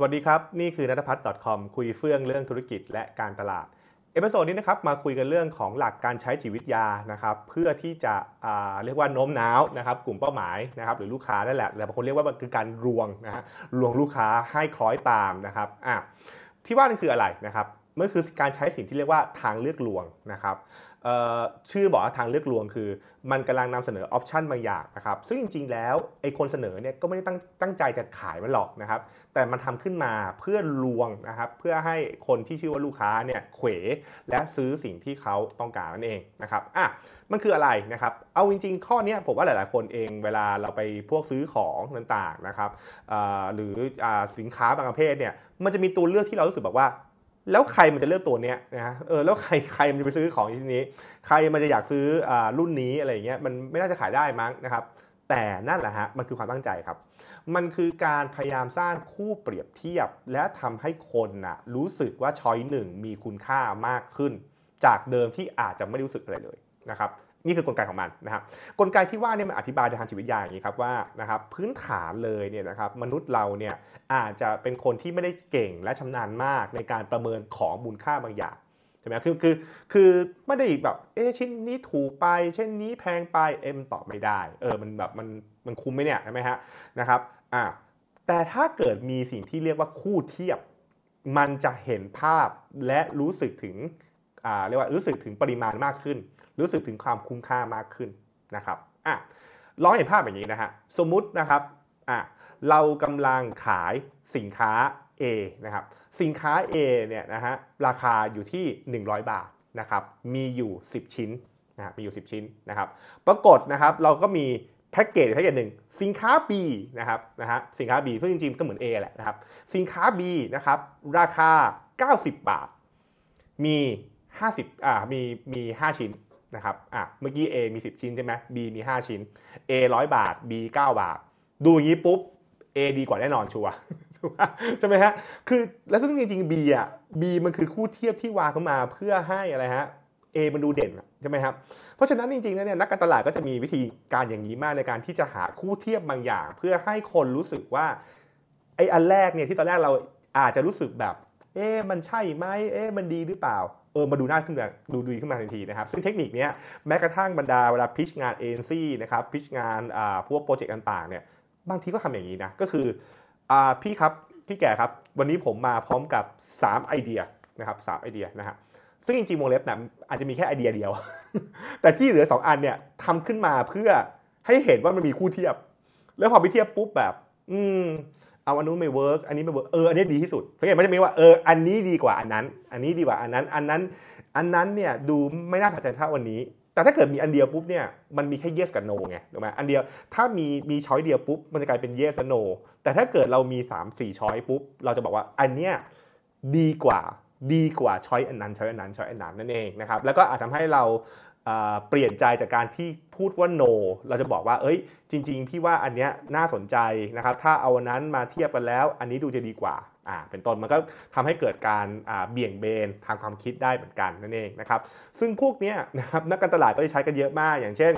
สวัสดีครับ นี่คือนัทพัฒน์ .com คุยเฟื่องเรื่องธุรกิจและการตลาด episode นี้นะครับมาคุยกันเรื่องของหลักการใช้จิตวิทยานะครับเพื่อที่จะเรียกว่าโน้มน้าวนะครับกลุ่มเป้าหมายนะครับหรือลูกค้านั่นแหละแต่บางคนเรียกว่ามันคือการลวงนะฮะลวงลูกค้าให้คล้อยตามนะครับอะที่ว่านั่นคืออะไรนะครับ มันคือการใช้สิ่งที่เรียกว่าทางเลือกลวงนะครับชื่อบอกว่าทางเลือกลวงคือ มันกำลังนำเสนอ option บางอย่างนะครับ ซึ่งจริงๆแล้วไอ้คนเสนอเนี่ยก็ไม่ได้ตั้งตั้งใจจะขายมันหรอกนะครับ แต่มันทำขึ้นมาเพื่อลวงนะครับเพื่อให้คนที่ชื่อว่าลูกค้าเนี่ยเขวและซื้อสิ่งที่เขาต้องการนั่นเองนะครับอะมันคืออะไรนะครับ เอาจริง ๆ ข้อนี้ผมว่าหลายๆ คนเองเวลาเราไปพวกซื้อของต่างๆนะครับหรือสินค้าบางประเภทเนี่ยมันจะมีตัวเลือกที่เรารู้สึกแบบว่า แล้วใครมันจะเลือกตัวเนี้ยนะฮะเออแล้วใครใครมันจะไปซื้อของชิ้นี้ ใครมันจะอยากซื้ออรุ่นนี้อะไรเงี้ยมันไม่น่าจะขายได้มั้งนะครับ แต่นั่นแหละฮะมันคือความตั้งใจครับ มันคือการพยายามสร้างคู่เปรียบเทียบ และทำให้คนน่ะรู้สึกว่าช้อยหนึ่งมีคุณค่ามากขึ้น จากเดิมที่อาจจะไม่รู้สึกอะไรเลยนะครับ นี่คือกลไกของมันนะครับกลไกที่ว่าเนี่ยมันอธิบายในทางจิตวิทยาอย่างนี้ครับว่านะครับพื้นฐานเลยเนี่ยนะครับมนุษย์เราเนี่ยอาจจะเป็นคนที่ไม่ได้เก่งและชำนาญมากในการประเมินของมูลค่าบางอย่างใช่ไหมคือคือคือไม่ได้แบบเอ๊ชิ้นนี้ถูกไปเช่นนี้แพงไปเอ็มตอบไม่ได้เออมันแบบมันมันคุ้มไหมเนี่ยใช่ไหมฮะนะครับอ่าแต่ถ้าเกิดมีสิ่งที่เรียกว่าคู่เทียบ มันจะเห็นภาพและรู้สึกถึง เรียกว่ารู้สึกถึงปริมาณมากขึ้น รู้สึกถึงความคุ้มค่ามากขึ้นนะครับอะลองเห็นภาพแบบนี้นะฮะสมมุตินะครับอะเรากำลังขายสินค้า A นะครับสินค้า A เนี่ยนะฮะราคาอยู่ที่ 100 บาทนะครับมีอยู่ 10 ชิ้นนะมีอยู่ 10 ชิ้นนะครับปรากฏนะครับเราก็มีแพ็กเกจแพ็กเกจหนึ่งสินค้า B นะครับนะฮะสินค้า B ซึ่งจริงๆก็เหมือน A แหละนะครับสินค้า B นะครับราคา 90 บาท มี 50อ่ามีมี5ชิ้นนะครับอะเมื่อกี้ A มี 10 ชิ้นใช่ไหม B มี 5 ชิ้น A 100 บาท B 9 บาท ดูอย่างนี้ปุ๊บ A ดีกว่าแน่นอนชัวร์ใช่ไหมฮะ คือแล้วซึ่งจริงๆ B อะ B มันคือคู่เทียบที่วางเข้ามาเพื่อให้อะไรฮะ A มันดูเด่นใช่ไหมครับ เพราะฉะนั้นจริงๆแล้วเนี่ยนักการตลาดก็จะมีวิธีการอย่างนี้มากในการที่จะหาคู่เทียบบางอย่าง เพื่อให้คนรู้สึกว่าไอ้อันแรกเนี่ยที่ตอนแรกเราอาจจะรู้สึกแบบ เอ๊ะมันใช่ไหมเอ๊ะมันดีหรือเปล่า ออมาดูหน้าขึ้นมาดูดีขึ้นมาทันทีนะครับ ซึ่งเทคนิคนี้แม้กระทั่งบรรดาเวลา pitch งานเอ็นซี่นะครับ pitch งานอ่าพวก project ต่างๆเนี่ยบางทีก็ทำอย่างนี้นะ ก็คืออ่าพี่ครับพี่แก้ครับ วันนี้ผมมาพร้อมกับ 3 ไอเดียนะครับ 3 ไอเดียนะฮะซึ่งจริงๆวงเล็บนะอาจจะมีแค่ไอเดียเดียว แต่ที่เหลือ 2 อันเนี่ยทำขึ้นมาเพื่อให้เห็นว่ามันมีคู่เทียบ แล้วพอไปเทียบปุ๊บแบบ อืม เอาอันนู้นไม่ work อันนี้ไม่ work เอออันนี้ดีที่สุดสังเกตมันจะมีว่าเอออันนี้ดีกว่าอันนั้น อันนี้ดีกว่าอันนั้น อันนั้น อันนั้นเนี่ยดูไม่น่าสนใจเท่าอันนี้ แต่ถ้าเกิดมีอันเดียวปุ๊บเนี่ยมันมีแค่ yes กับ no ไงถูกไหมอันเดียวถ้ามีมี choice เดียวปุ๊บมันจะกลายเป็น yes และ no แต่ถ้าเกิดเรามี 3 4 choice ปุ๊บเราจะบอกว่าอันเนี้ยดีกว่าดีกว่า choice อันนั้น choice อันนั้น choice อันนั้นนั่นเองนะครับแล้วก็อาจทำให้เราเปลี่ยนใจจากการที่พูดว่า no เราจะบอกว่า เอ้ย จริง ๆ พี่ว่าอันเนี้ยน่าสนใจนะครับ ถ้าเอาอันนั้นมาเทียบกันแล้ว อันนี้ดูจะดีกว่าอ่า เป็นต้นมันก็ทำให้เกิดการเบี่ยงเบนทางความคิดได้เหมือนกันนั่นเองนะครับ ซึ่งพวกเนี้ยนะครับนักการตลาดก็จะใช้กันเยอะมาก อย่างเช่น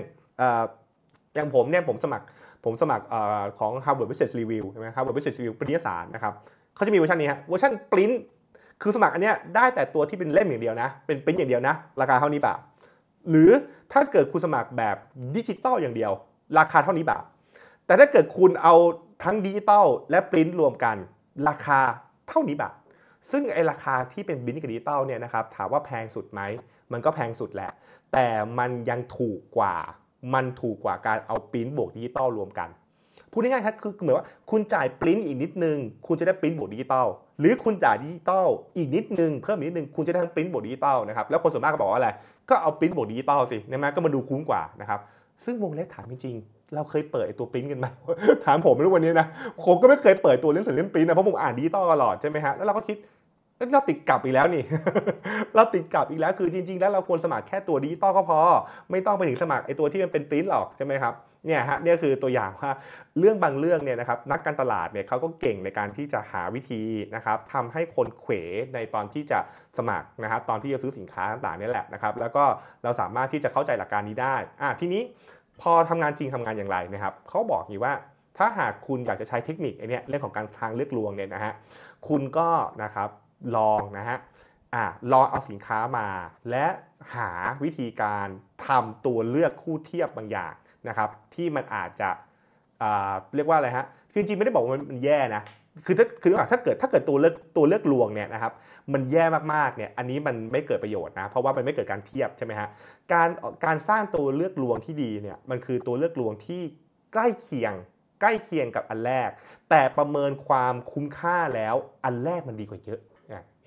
อย่างผมเนี่ยผมสมัครผมสมัครของ Harvard Business Review ใช่ไหม Harvard Business Review เป็นนิตยสารนะครับเขาจะมีเวอร์ชันนี้ฮะ version print คือสมัครอันเนี้ยได้แต่ตัวที่เป็นเล่มอย่างเดียวนะ เป็นปริ้นอย่างเดียวนะ ราคาเท่านี้เปล่า หรือถ้าเกิดคุณสมัครแบบดิจิตอลอย่างเดียว ราคาเท่านี้บาท แต่ถ้าเกิดคุณเอาทั้งดิจิตอลและปริ้นรวมกัน ราคาเท่านี้บาท ซึ่งไอ้ราคาที่เป็นบินกับดิจิตอลเนี่ยนะครับถามว่าแพงสุดไหม มันก็แพงสุดแหละ แต่มันยังถูกกว่า มันถูกกว่าการเอาปริ้นบวกดิจิตอลรวมกัน พูดง่ายๆครับคือเหมือนว่าคุณจ่ายปริ้นอีกนิดนึง คุณจะได้ปริ้นบวกดิจิตอลหรือคุณจ่ายดิจิตอลอีกนิดนึงเพิ่มนิดนึงคุณจะได้ทั้งปริ้นบวกดิจิตอลนะครับแล้วคนส่วนมากก็บอกว่าอะไรก็เอาปริ้นบวกดิจิตอลสินะมันก็ดูคุ้มกว่านะครับซึ่งวงเล็บถามจริงเราเคยเปิดไอตัวปริ้นกันไหมถามผมไม่รู้วันนี้นะผมก็ไม่เคยเปิดตัวเรื่องส่วนเรื่องปริ้นนะเพราะผมอ่านดิจิตอลตลอดใช่ไหมฮะแล้วเราก็คิด เราติดกลับอีกแล้วนี่ เราติดกลับอีกแล้วคือจริง ๆ แล้วเราควรสมัครแค่ตัวดิจิตอลก็พอ ไม่ต้องไปถึงสมัครไอตัวที่มันเป็นปริ้นหรอกใช่ไหมครับเนี่ยฮะเนี่ยคือตัวอย่างว่าเรื่องบางเรื่องเนี่ยนะครับนักการตลาดเนี่ยเขาก็เก่งในการที่จะหาวิธีนะครับทำให้คนเขวในตอนที่จะสมัครนะครับตอนที่จะซื้อสินค้าต่างๆนี่แหละนะครับแล้วก็เราสามารถที่จะเข้าใจหลักการนี้ได้อะทีนี้พอทำงานจริงทำงานอย่างไรนะครับเขาบอกอยู่ว่าถ้าหากคุณอยากจะใช้เทคนิคไอเนี้ยเรื่องของการทางเลือกลวงเนี่ยนะฮะคุณก็นะครับ ลองนะฮะอ่าลองเอาสินค้ามา และหาวิธีการทำตัวเลือกคู่เทียบบางอย่างนะครับที่มันอาจจะเรียกว่าอะไรฮะคือจริงไม่ได้บอกว่ามันแย่นะคือถ้าคือถ้าเกิดถ้าเกิดตัวเลือกตัวเลือกลวงเนี่ยนะครับมันแย่มากๆเนี่ยอันนี้มันไม่เกิดประโยชน์นะเพราะว่ามันไม่เกิดการเทียบใช่ไหมฮะการการสร้างตัวเลือกลวงที่ดีเนี่ยมันคือตัวเลือกลวงที่ใกล้เคียง ใกล้เคียงกับอันแรก แต่ประเมินความคุ้มค่าแล้วอันแรกมันดีกว่าเยอะ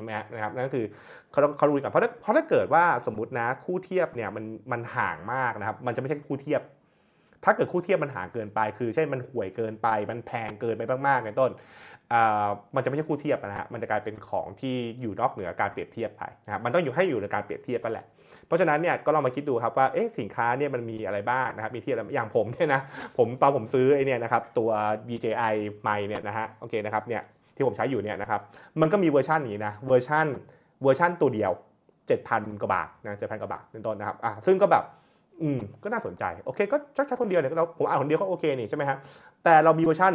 นไหมนะครับนั่นก็คือเขาเขาดูกันเพราะถ้าเพราะถ้าเกิดว่าสมมตินะคู่เทียบเนี่ยมันมันห่างมากนะครับ มันจะไม่ใช่คู่เทียบ ถ้าเกิดคู่เทียบมันห่างเกินไป คือเช่นมันห่วยเกินไป มันแพงเกินไปมากๆในต้นมันจะไม่ใช่คู่เทียบนะฮะมันจะกลายเป็นของที่อยู่นอกเหนือการเปรียบเทียบไปนะครับมันต้องอยู่ให้อยู่ในการเปรียบเทียบไปแหละเพราะฉะนั้นเนี่ยก็ลองมาคิดดูครับว่าเอ๊ะสินค้าเนี่ยมันมีอะไรบ้างนะครับมีที่อะไรอย่างผมเนี่ยนะผมตอนผมซื้อไอ้เนี่ยนะครับตัว DJI ไมค์เนี่ยนะฮะโอเคนะครับเนี่ย ที่ผมใช้อยู่เนี่ยนะครับมันก็มีเวอร์ชันนี้นะ version version ตัวเดียว 7,000 กว่าบาทนะ7,000กว่าบาทเป็นต้นนะครับอะซึ่งก็แบบอืมก็น่าสนใจโอเคก็ใช้ใช้คนเดียวเนี่ยเราผมอ่านคนเดียวก็โอเคนี่ใช่ไหมฮะแต่เรามีเวอร์ชัน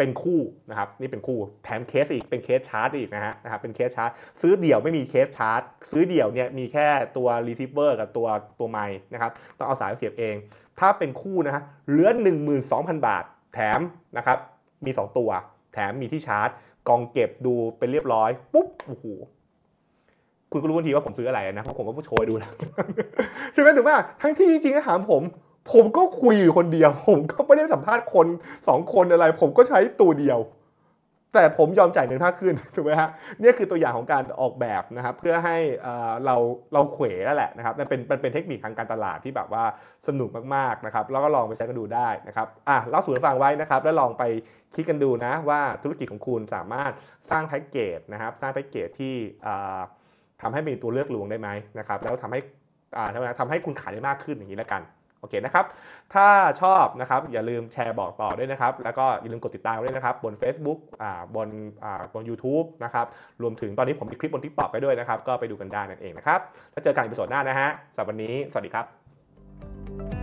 เป็นคู่นะครับนี่เป็นคู่แถมเคสอีกเป็น case charge อีกนะฮะนะครับเป็น case charge ซื้อเดี่ยวไม่มี case charge ซื้อเดี่ยวเนี่ยมีแค่ตัว receiver กับตัวตัวไมค์นะครับต้องเอาสายเสียบเอง ถ้าเป็นคู่นะฮะเหลือ 12,000 บาท แถมนะครับมี 2 ตัว แถมมีที่ชาร์จกล่องเก็บดูเป็นเรียบร้อย ปุ๊บโอ้โหคุณก็รู้ทันทีว่าผมซื้ออะไรนะเพราะผมก็โชว์ให้ดูแล้วใช่ไหมถูกไหมทั้งที่จริงๆถามผม ผมก็คุยอยู่คนเดียว ผมก็ไม่ได้สัมภาษณ์คนสองคนอะไร ผมก็ใช้ตัวเดียว แต่ผมยอมจ่ายเงินค่าขึ้นถูกไหมฮะนี่คือตัวอย่างของการออกแบบนะครับเพื่อให้เราเราเขวแล้วแหละนะครับมันเป็นมันเป็นเทคนิคทางการตลาดที่แบบว่าสนุกมากๆนะครับแล้วก็ลองไปใช้กันดูได้นะครับอะเล่าสู่ฟังไว้นะครับ แล้วลองไปคิดกันดูนะว่าธุรกิจของคุณสามารถสร้างแพ็กเกจนะครับ สร้างแพ็กเกจที่ทำให้มีตัวเลือกลวงได้ไหมนะครับแล้วทำให้ทำให้คุณขายได้มากขึ้นอย่างนี้แล้วกัน โอเคนะครับ ถ้าชอบนะครับอย่าลืมแชร์บอกต่อด้วยนะครับ แล้วก็อย่าลืมกดติดตามด้วยนะครับ บน Facebook อ่าบนอ่าบน u t u b e นะครับ รวมถึงตอนนี้ผมมีคลิปบน TikTok ไปด้วยนะครับ ก็ไปดูกันได้นั่นเองนะครับ แล้วเจอกันอีพีโซดหน้านะฮะสำหรับวันนี้ สวัสดีครับ